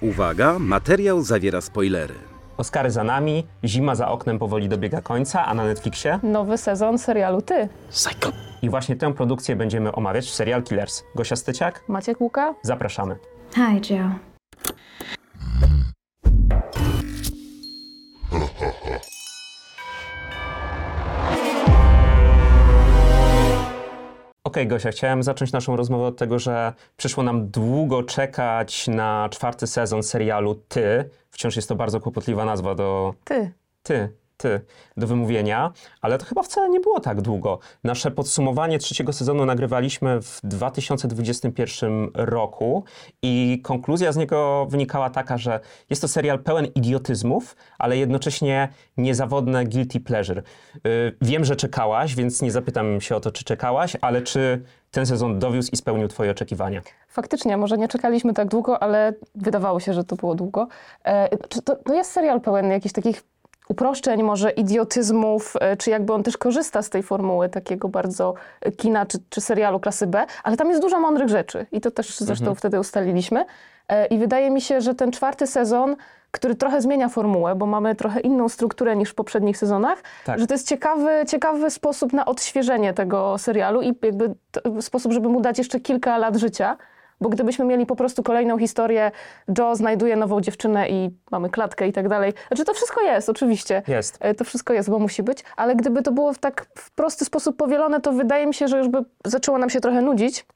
Uwaga, materiał zawiera spoilery. Oscary za nami, zima za oknem powoli dobiega końca, a na Netflixie Nowy sezon serialu Ty. Psycho. i właśnie tę produkcję będziemy omawiać w Serial Killers. Gosia Styciak, Maciek Łuka? zapraszamy. Hi, Joe. Okej, Gosia, chciałem zacząć naszą rozmowę od tego, że przyszło nam długo czekać na czwarty sezon serialu Ty. Wciąż jest to bardzo kłopotliwa nazwa do Ty. ty, ty do wymówienia, ale to chyba wcale nie było tak długo. Nasze podsumowanie trzeciego sezonu nagrywaliśmy w 2021 roku i konkluzja z niego wynikała taka, że jest to serial pełen idiotyzmów, ale jednocześnie niezawodne guilty pleasure. Yy, wiem, że czekałaś, więc nie zapytam się o to, czy czekałaś, ale czy ten sezon dowiózł i spełnił twoje oczekiwania? Faktycznie, może nie czekaliśmy tak długo, ale wydawało się, że to było długo. E, to, to jest serial pełen jakichś takich uproszczeń, może idiotyzmów, e, czy jakby on też korzysta z tej formuły takiego bardzo e, kina czy, czy serialu klasy B, ale tam jest dużo mądrych rzeczy i to też zresztą wtedy ustaliliśmy. E, I wydaje mi się, że ten czwarty sezon, który trochę zmienia formułę, bo mamy trochę inną strukturę niż w poprzednich sezonach, Tak. że to jest ciekawy, ciekawy sposób na odświeżenie tego serialu i jakby t- sposób, żeby mu dać jeszcze kilka lat życia. Bo gdybyśmy mieli po prostu kolejną historię, Joe znajduje nową dziewczynę i mamy klatkę i tak dalej. Znaczy to wszystko jest, oczywiście. Jest. E, To wszystko jest, bo musi być, ale gdyby to było w tak w prosty sposób powielone, to wydaje mi się, że już by zaczęło nam się trochę nudzić.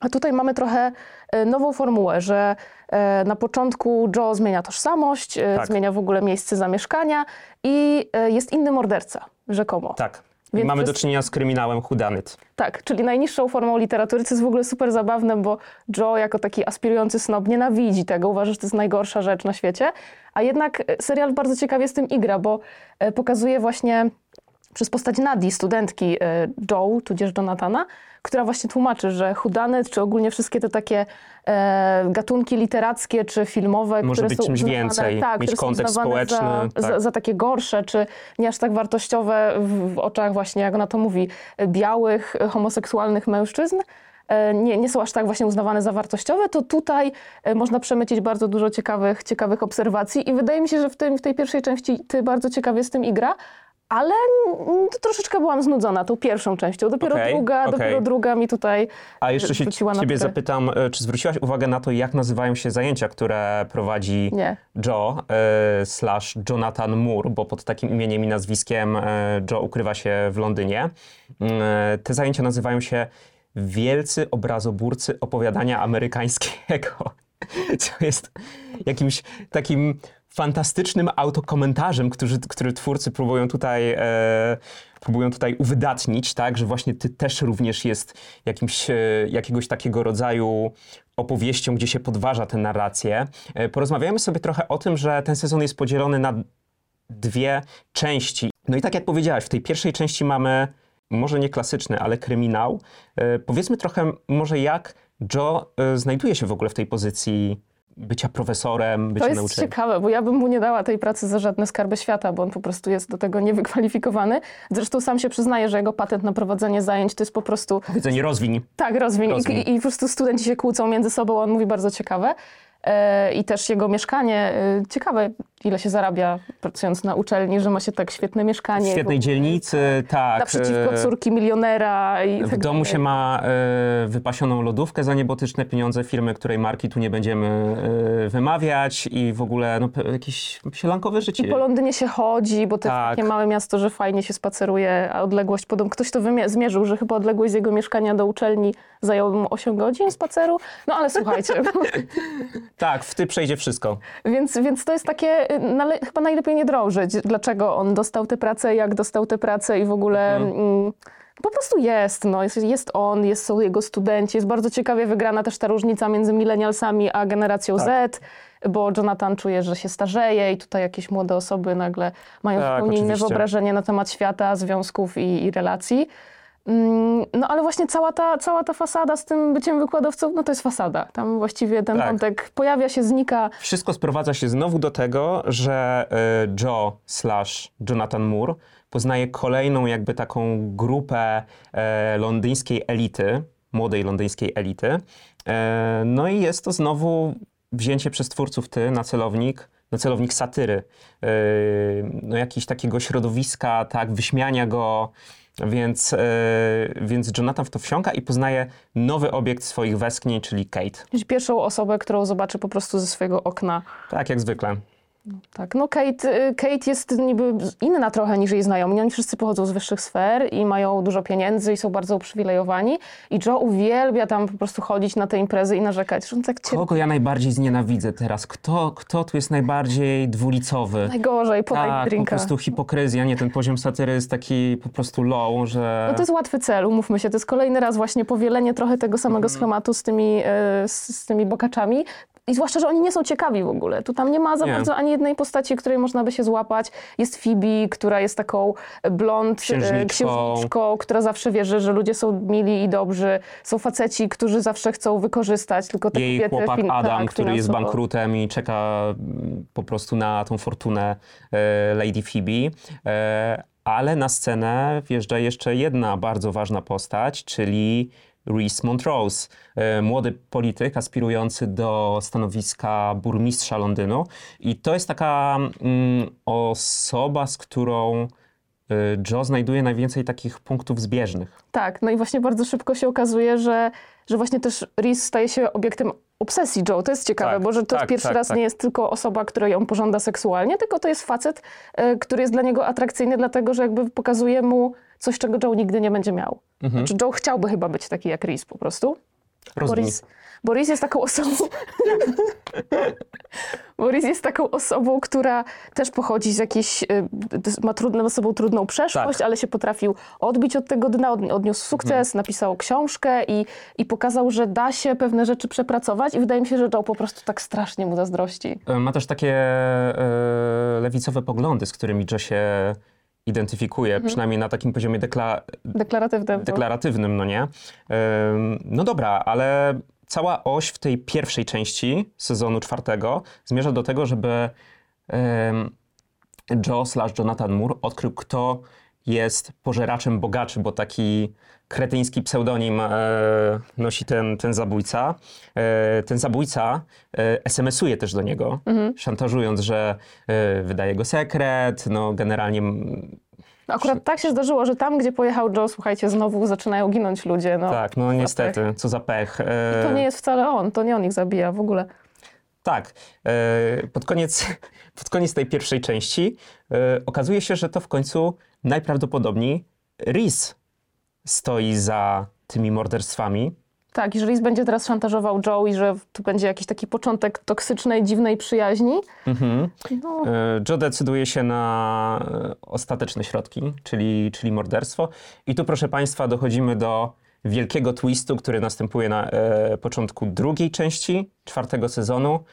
A tutaj mamy trochę e, nową formułę, że e, na początku Joe zmienia tożsamość, Tak. zmienia w ogóle miejsce zamieszkania i jest inny morderca, rzekomo. Tak. Więc Mamy do czynienia z kryminałem whodunit. Tak, czyli najniższą formą literatury, co jest w ogóle super zabawne, bo Joe jako taki aspirujący snob nienawidzi tego, uważa, że to jest najgorsza rzecz na świecie, a jednak e, serial bardzo ciekawie z tym igra, bo e, pokazuje właśnie przez postać Nadii, studentki e, Joe, tudzież Jonathana, która właśnie tłumaczy, że hudanet, czy ogólnie wszystkie te takie e, gatunki literackie, czy filmowe, Może które być są czymś uznawane, więcej, tak, mieć kontekst społeczny, Za, tak. za, za takie gorsze, czy nie aż tak wartościowe w, w oczach właśnie, jak ona to mówi, białych, homoseksualnych mężczyzn, e, nie, nie są aż tak właśnie uznawane za wartościowe, to tutaj e, można przemycić bardzo dużo ciekawych, ciekawych obserwacji i wydaje mi się, że w, tym, w tej pierwszej części ty bardzo ciekawie z tym igra, ale to troszeczkę byłam znudzona tą pierwszą częścią. Dopiero Okej, druga, okej. dopiero druga mi tutaj A jeszcze się ciebie zapytam, e, czy zwróciłaś uwagę na to, jak nazywają się zajęcia, które prowadzi Nie. Joe e, slash Jonathan Moore, bo pod takim imieniem i nazwiskiem e, Joe ukrywa się w Londynie. E, te zajęcia nazywają się Wielcy Obrazoburcy Opowiadania Amerykańskiego, co jest jakimś takim fantastycznym autokomentarzem, który, który twórcy próbują tutaj, e, próbują tutaj uwydatnić, tak, że właśnie ty też również jest jakimś, e, jakiegoś takiego rodzaju opowieścią, gdzie się podważa tę narrację. E, porozmawiamy sobie trochę o tym, że ten sezon jest podzielony na dwie części. No i tak jak powiedziałaś, w tej pierwszej części mamy może nie klasyczny, ale kryminał. E, powiedzmy trochę może jak Joe e, znajduje się w ogóle w tej pozycji bycia profesorem, bycia To jest nauczycielem. ciekawe, bo ja bym mu nie dała tej pracy za żadne skarby świata, bo on po prostu jest do tego niewykwalifikowany. Zresztą sam się przyznaje, że jego patent na prowadzenie zajęć to jest po prostu Powiedzenie rozwiń. tak, rozwiń. Rozwiń. I, I po prostu studenci się kłócą między sobą, on mówi bardzo ciekawe. E, I też jego mieszkanie, e, ciekawe ile się zarabia pracując na uczelni, że ma się tak świetne mieszkanie. W świetnej dzielnicy, tak. Naprzeciwko e, córki milionera. I W tak domu dalej. się ma e, wypasioną lodówkę za niebotyczne pieniądze firmy, której marki tu nie będziemy e, wymawiać i w ogóle no, jakieś sielankowe życie. I po Londynie się chodzi, bo to Tak. takie małe miasto, że fajnie się spaceruje, a odległość podobno. Ktoś to zmierzył, że chyba odległość z jego mieszkania do uczelni zajęłoby mu 8 godzin spaceru. No ale słuchajcie, Tak, w ty przejdzie wszystko. więc, więc to jest takie, y, nale- chyba najlepiej nie drążyć, dlaczego on dostał tę pracę, jak dostał tę pracę i w ogóle. Mm, po prostu jest, no, jest, jest on, jest, są jego studenci. Jest bardzo ciekawie wygrana też ta różnica między milenialsami a generacją Tak. Z, bo Jonathan czuje, że się starzeje i tutaj jakieś młode osoby nagle mają Tak, zupełnie inne wyobrażenie na temat świata, związków i, i relacji. Mm, No ale właśnie cała ta, cała ta fasada z tym byciem wykładowcą, no to jest fasada. Tam właściwie ten Tak. wątek pojawia się, znika. Wszystko sprowadza się znowu do tego, że e, Joe slash Jonathan Moore poznaje kolejną jakby taką grupę e, londyńskiej elity, młodej londyńskiej elity. E, no i jest to znowu wzięcie przez twórców ty na celownik, na celownik satyry, yy, no jakiś takiego środowiska, tak, wyśmiania go, więc, yy, więc Jonathan w to wsiąka i poznaje nowy obiekt swoich westchnień, czyli Kate. Pierwszą osobę, którą zobaczy po prostu ze swojego okna. Tak, jak zwykle. Tak, no Kate, y, Kate jest niby inna trochę niż jej znajomi. Oni wszyscy pochodzą z wyższych sfer i mają dużo pieniędzy i są bardzo uprzywilejowani. I Joe uwielbia tam po prostu chodzić na te imprezy i narzekać, że on tak cię... Kogo ja najbardziej znienawidzę teraz? Kto, kto tu jest najbardziej dwulicowy? Najgorzej, podaj Tak, po drinka. prostu hipokryzja, nie? Ten poziom satyry jest taki po prostu low, że... No to jest łatwy cel, umówmy się. To jest kolejny raz właśnie powielenie trochę tego samego Mhm. schematu z tymi, e, z, z tymi bokaczami. I zwłaszcza, że oni nie są ciekawi w ogóle. Tu tam nie ma za Nie. bardzo ani jednej postaci, której można by się złapać. Jest Phoebe, która jest taką blond e, Księżniczką. księżniczką, która zawsze wierzy, że ludzie są mili i dobrzy. Są faceci, którzy zawsze chcą wykorzystać, tylko te Jej kobiety... chłopak fin- Adam, tak, który jest finansowo. bankrutem i czeka mm, po prostu na tą fortunę e, Lady Phoebe. E, ale na scenę wjeżdża jeszcze jedna bardzo ważna postać, czyli Reese Montrose, e, młody polityk aspirujący do stanowiska burmistrza Londynu. I to jest taka mm, osoba, z którą Joe znajduje najwięcej takich punktów zbieżnych. Tak, no i właśnie bardzo szybko się okazuje, że, że właśnie też Reese staje się obiektem obsesji Joe. To jest ciekawe, Tak, bo że to tak, pierwszy tak, raz tak. nie jest tylko osoba, która ją pożąda seksualnie, tylko to jest facet, e, który jest dla niego atrakcyjny, dlatego że jakby pokazuje mu coś, czego Joe nigdy nie będzie miał. Mhm. Znaczy Joe chciałby chyba być taki jak Reese po prostu. Rozumiem. Boris, Boris jest taką osobą. Boris jest taką osobą, która też pochodzi z jakiejś. y, ma trudną, sobą trudną przeszłość, Tak. ale się potrafił odbić od tego dna, od- odniósł sukces, napisał książkę i, i pokazał, że da się pewne rzeczy przepracować. I wydaje mi się, że Joe po prostu tak strasznie mu zazdrości. E, Ma też takie e, lewicowe poglądy, z którymi Joe się identyfikuje, Mhm. przynajmniej na takim poziomie dekla, Deklaratywne. deklaratywnym, no nie? Em, No dobra, ale cała oś w tej pierwszej części sezonu czwartego zmierza do tego, żeby em, Joe slash Jonathan Moore odkrył, kto jest pożeraczem bogaczy, bo taki kretyński pseudonim e, nosi ten, ten zabójca. E, ten zabójca e, SMS-uje też do niego, szantażując, że e, wydaje go sekret, no generalnie No akurat tak się zdarzyło, że tam, gdzie pojechał Joe, słuchajcie, znowu zaczynają ginąć ludzie. No. tak, no niestety, co za pech. E, To nie jest wcale on, to nie on ich zabija w ogóle. Tak. E, Pod koniec, pod koniec tej pierwszej części e, okazuje się, że to w końcu najprawdopodobniej Reese stoi za tymi morderstwami. Tak, jeżeli Reese będzie teraz szantażował Joe i że tu będzie jakiś taki początek toksycznej, dziwnej przyjaźni, Mhm. no E, Joe decyduje się na ostateczne środki, czyli, czyli morderstwo. I tu, proszę Państwa, dochodzimy do wielkiego twistu, który następuje na e, początku drugiej części czwartego sezonu.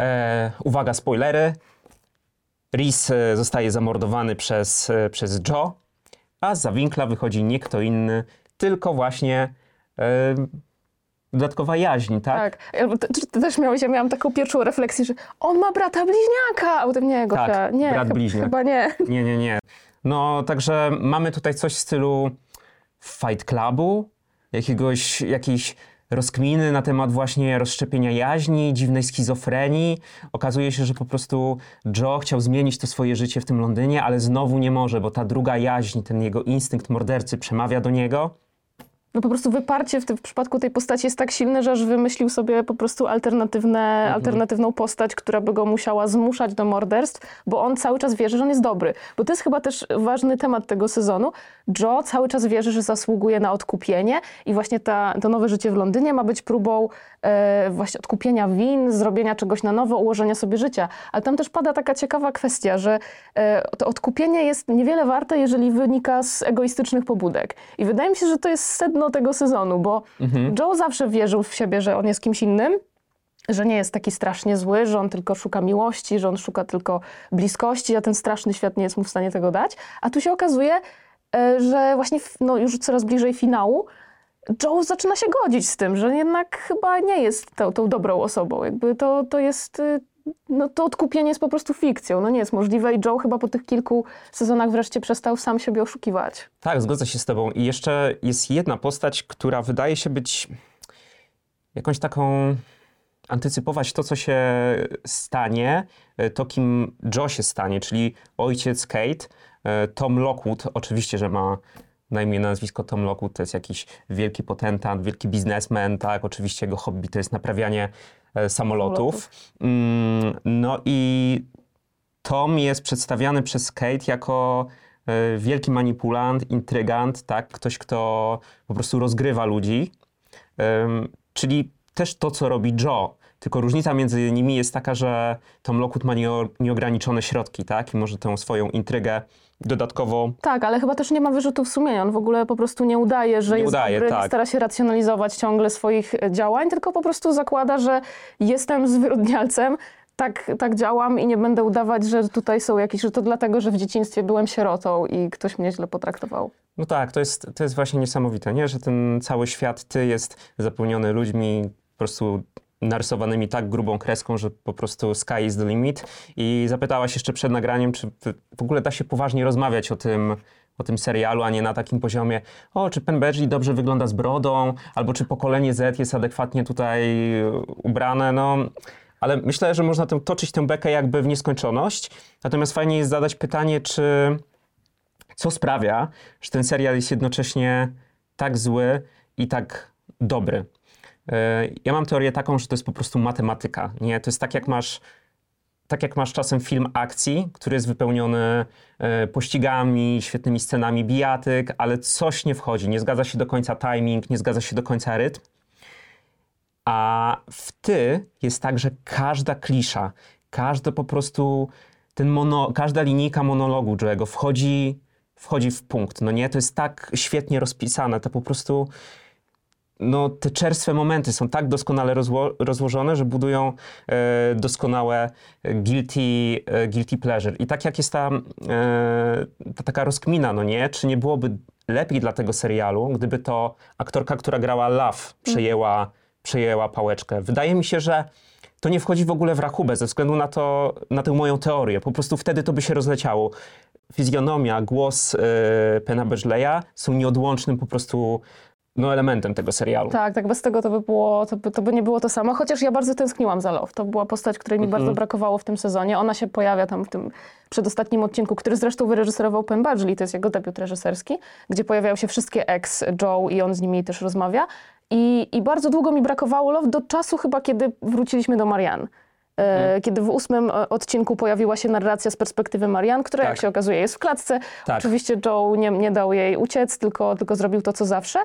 E, uwaga, spoilery. Reese e, zostaje zamordowany przez, e, przez Joe, a za winkla wychodzi nie kto inny, tylko właśnie e, dodatkowa jaźń, tak? tak. Ja- też miałeś, ja miałam taką pierwszą refleksję, że on ma brata bliźniaka, a potem nie, Gosia, Tak, nie, brat chyba- bliźniak. chyba nie. Nie, nie, nie. No, także mamy tutaj coś w stylu Fight Clubu, jakiegoś, jakiejś rozkminy na temat właśnie rozszczepienia jaźni, dziwnej schizofrenii. Okazuje się, że po prostu Joe chciał zmienić to swoje życie w tym Londynie, ale znowu nie może, bo ta druga jaźń, ten jego instynkt mordercy przemawia do niego. No po prostu wyparcie w, tym, w przypadku tej postaci jest tak silne, że aż wymyślił sobie po prostu alternatywne, Mhm. alternatywną postać, która by go musiała zmuszać do morderstw, bo on cały czas wierzy, że on jest dobry. Bo to jest chyba też ważny temat tego sezonu. Joe cały czas wierzy, że zasługuje na odkupienie i właśnie ta, to nowe życie w Londynie ma być próbą e, właśnie odkupienia win, zrobienia czegoś na nowo, ułożenia sobie życia. Ale tam też pada taka ciekawa kwestia, że e, to odkupienie jest niewiele warte, jeżeli wynika z egoistycznych pobudek. I wydaje mi się, że to jest sedno tego sezonu, bo Joe zawsze wierzył w siebie, że on jest kimś innym, że nie jest taki strasznie zły, że on tylko szuka miłości, że on szuka tylko bliskości, a ten straszny świat nie jest mu w stanie tego dać. A tu się okazuje, e, że właśnie no, już coraz bliżej finału Joe zaczyna się godzić z tym, że jednak chyba nie jest tą, tą dobrą osobą. Jakby to, to jest... No to odkupienie jest po prostu fikcją. No nie jest możliwe i Joe chyba po tych kilku sezonach wreszcie przestał sam siebie oszukiwać. Tak, zgodzę się z tobą. I jeszcze jest jedna postać, która wydaje się być jakąś taką antycypować to, co się stanie, e, to kim Joe się stanie, czyli ojciec Kate, e, Tom Lockwood, oczywiście, że ma na imię, nazwisko Tom Lockwood, to jest jakiś wielki potentat, wielki biznesmen, tak, oczywiście jego hobby to jest naprawianie samolotów. Mm, No i Tom jest przedstawiany przez Kate jako e, wielki manipulant, intrygant, tak? Ktoś, kto po prostu rozgrywa ludzi. Czyli też to, co robi Joe. Tylko różnica między nimi jest taka, że Tom Lockwood ma nieo- nieograniczone środki, tak? I może tę swoją intrygę dodatkowo Tak, ale chyba też nie ma wyrzutów sumienia. On w ogóle po prostu nie udaje, że Nie jest udaje, dobry, tak. stara się racjonalizować ciągle swoich e, działań, tylko po prostu zakłada, że jestem zwyrodnialcem, tak, tak działam i nie będę udawać, że tutaj są jakieś, że to dlatego, że w dzieciństwie byłem sierotą i ktoś mnie źle potraktował. No tak, to jest, to jest właśnie niesamowite, nie? że ten cały świat ty jest zapełniony ludźmi po prostu narysowanymi tak grubą kreską, że po prostu sky is the limit. I zapytałaś jeszcze przed nagraniem, czy w- ogóle da się poważnie rozmawiać o tym, o tym serialu, a nie na takim poziomie, o, czy Badgley dobrze wygląda z brodą, albo czy pokolenie Z jest adekwatnie tutaj ubrane, no... Ale myślę, że można tę- toczyć tę bekę jakby w nieskończoność. Natomiast fajnie jest zadać pytanie, czy co sprawia, że ten serial jest jednocześnie tak zły i tak dobry. E, Ja mam teorię taką, że to jest po prostu matematyka. Nie? To jest tak, jak masz. Tak jak masz czasem film akcji, który jest wypełniony e, pościgami, świetnymi scenami bijatyk, ale coś nie wchodzi. Nie zgadza się do końca timing, nie zgadza się do końca rytm. A w ty jest tak, że każda klisza, każda po prostu ten mono, każda linijka monologu Joe'ego wchodzi, wchodzi w punkt. No nie, to jest tak świetnie rozpisane, to po prostu no, te czerstwe momenty są tak doskonale rozło, rozłożone, że budują e, doskonałe e, guilty, e, guilty pleasure. I tak jak jest ta, e, ta taka rozkmina, no nie, czy nie byłoby lepiej dla tego serialu, gdyby to aktorka, która grała Love, przejęła, przejęła pałeczkę. Wydaje mi się, że to nie wchodzi w ogóle w rachubę ze względu na, to, na tę moją teorię. Po prostu wtedy to by się rozleciało. Fizjonomia, głos e, Pena Badgleya są nieodłącznym po prostu no, elementem tego serialu. Tak, tak, bez tego to by, było, to, by, to by nie było to samo, chociaż ja bardzo tęskniłam za Love. To była postać, której mi Mhm. bardzo brakowało w tym sezonie. Ona się pojawia tam w tym przedostatnim odcinku, który zresztą wyreżyserował Penn Badgley, to jest jego debiut reżyserski, gdzie pojawiają się wszystkie ex Joe i on z nimi też rozmawia. I, I bardzo długo mi brakowało Love do czasu chyba, kiedy wróciliśmy do Marianne. E, Mhm. Kiedy w ósmym e, odcinku pojawiła się narracja z perspektywy Marianne, która jak Tak. się okazuje jest w klatce. Tak. Oczywiście Joe nie, nie dał jej uciec, tylko, tylko zrobił to, co zawsze.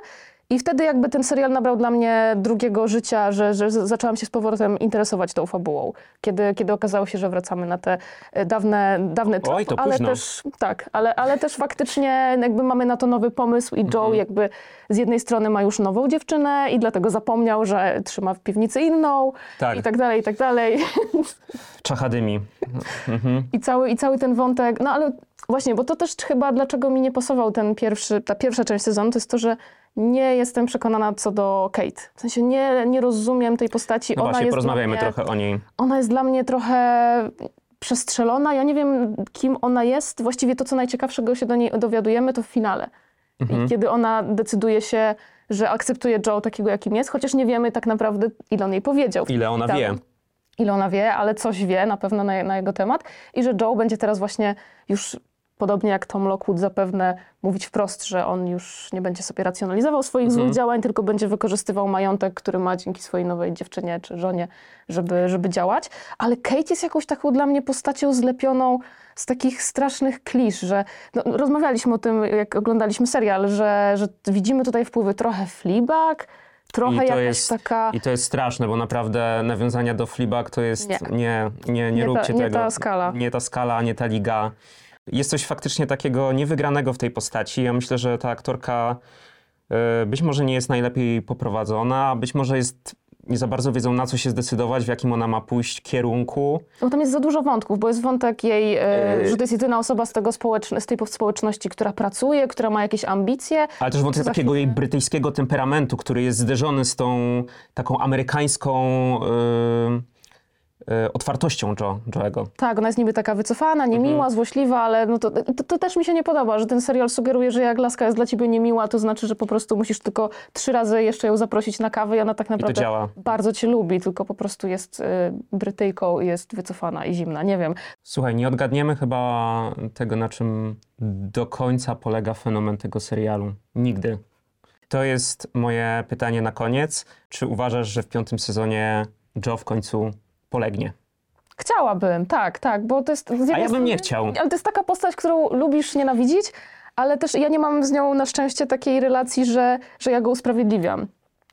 I wtedy jakby ten serial nabrał dla mnie drugiego życia, że, że zaczęłam się z powrotem interesować tą fabułą. Kiedy, kiedy okazało się, że wracamy na te e, dawne, dawne Oj, to ale późno. też tak, ale, ale też faktycznie jakby mamy na to nowy pomysł i Joe Mhm. jakby z jednej strony ma już nową dziewczynę i dlatego zapomniał, że trzyma w piwnicy inną Tak. i tak dalej, i tak dalej. Czachadymi. I cały, I cały ten wątek, no ale właśnie, bo to też chyba dlaczego mi nie pasował ten pierwszy, ta pierwsza część sezonu, to jest to, że nie jestem przekonana co do Kate. W sensie nie, nie rozumiem tej postaci. No ona właśnie, jest porozmawiajmy mnie, trochę o niej. Ona jest dla mnie trochę przestrzelona. Ja nie wiem, kim ona jest. Właściwie to, co najciekawszego się do niej dowiadujemy, to w finale. Mhm. Kiedy ona decyduje się, że akceptuje Joe takiego, jakim jest, chociaż nie wiemy tak naprawdę, ile on jej powiedział. Ile ona Tak. wie. ile ona wie, ale coś wie na pewno na, na jego temat i że Joe będzie teraz właśnie już podobnie jak Tom Lockwood zapewne mówić wprost, że on już nie będzie sobie racjonalizował swoich Mhm. złych działań, tylko będzie wykorzystywał majątek, który ma dzięki swojej nowej dziewczynie czy żonie, żeby, żeby działać. Ale Kate jest jakąś taką dla mnie postacią zlepioną z takich strasznych klisz, że no, rozmawialiśmy o tym, jak oglądaliśmy serial, że, że widzimy tutaj wpływy trochę Fleabag, trochę I jakaś jest- taka... I to jest straszne, bo naprawdę nawiązania do Fleabag to jest... Nie. Nie, nie, nie, Nie ta- róbcie nie tego. ta skala. Nie ta skala, nie ta liga. Jest coś faktycznie takiego niewygranego w tej postaci. Ja myślę, że ta aktorka e, być może nie jest najlepiej poprowadzona, być może jest... Nie za bardzo wiedzą, na co się zdecydować, w jakim ona ma pójść kierunku. Bo tam jest za dużo wątków, bo jest wątek jej, e, Yy. że to jest jedyna osoba z, tego społeczn- z tej społeczności, która pracuje, która ma jakieś ambicje. Ale też wątek takiego chwilę. jej brytyjskiego temperamentu, który jest zderzony z tą taką amerykańską, e, otwartością Joe, Joego. Tak, ona jest niby taka wycofana, niemiła, złośliwa, ale no to, to, to też mi się nie podoba, że ten serial sugeruje, że jak laska jest dla ciebie niemiła, to znaczy, że po prostu musisz tylko trzy razy jeszcze ją zaprosić na kawę i ona tak naprawdę działa. bardzo cię lubi, tylko po prostu jest y, Brytyjką jest wycofana i zimna, nie wiem. Słuchaj, nie odgadniemy chyba tego, na czym do końca polega fenomen tego serialu. Nigdy. To jest moje pytanie na koniec. Czy uważasz, że w piątym sezonie Joe w końcu polegnie? Chciałabym, tak, tak, bo to jest... A ja bym nie chciał. Ale to jest taka postać, którą lubisz nienawidzić, ale też ja nie mam z nią na szczęście takiej relacji, że, że ja go usprawiedliwiam.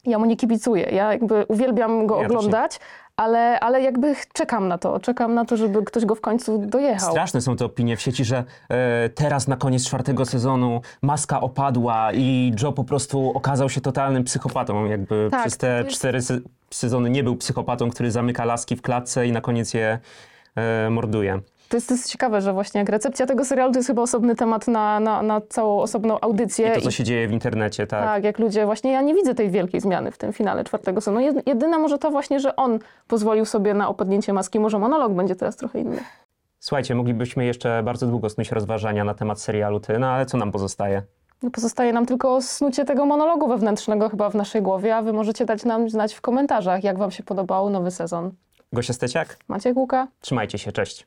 Ja mu nie kibicuję. Ja jakby uwielbiam go Ja oglądać, ale, ale jakby czekam na to. Czekam na to, żeby ktoś go w końcu dojechał. Straszne są te opinie w sieci, że e, teraz na koniec czwartego sezonu maska opadła i Joe po prostu okazał się totalnym psychopatą. Jakby Tak, przez te jest- cztery se sezony nie był psychopatą, który zamyka laski w klatce i na koniec je e, morduje. To jest, to jest ciekawe, że właśnie jak recepcja tego serialu to jest chyba osobny temat na, na, na całą osobną audycję. I to, co się dzieje w internecie, tak. Tak, jak ludzie właśnie, ja nie widzę tej wielkiej zmiany w tym finale czwartego sezonu. Jed- Jedyna może to właśnie, że on pozwolił sobie na opadnięcie maski. Może monolog będzie teraz trochę inny. Słuchajcie, moglibyśmy jeszcze bardzo długo snuć rozważania na temat serialu Ty, no ale co nam pozostaje? No pozostaje nam tylko snucie tego monologu wewnętrznego chyba w naszej głowie, a wy możecie dać nam znać w komentarzach, jak wam się podobał nowy sezon. Gosia Steciak? Macie Łuka? Trzymajcie się, cześć.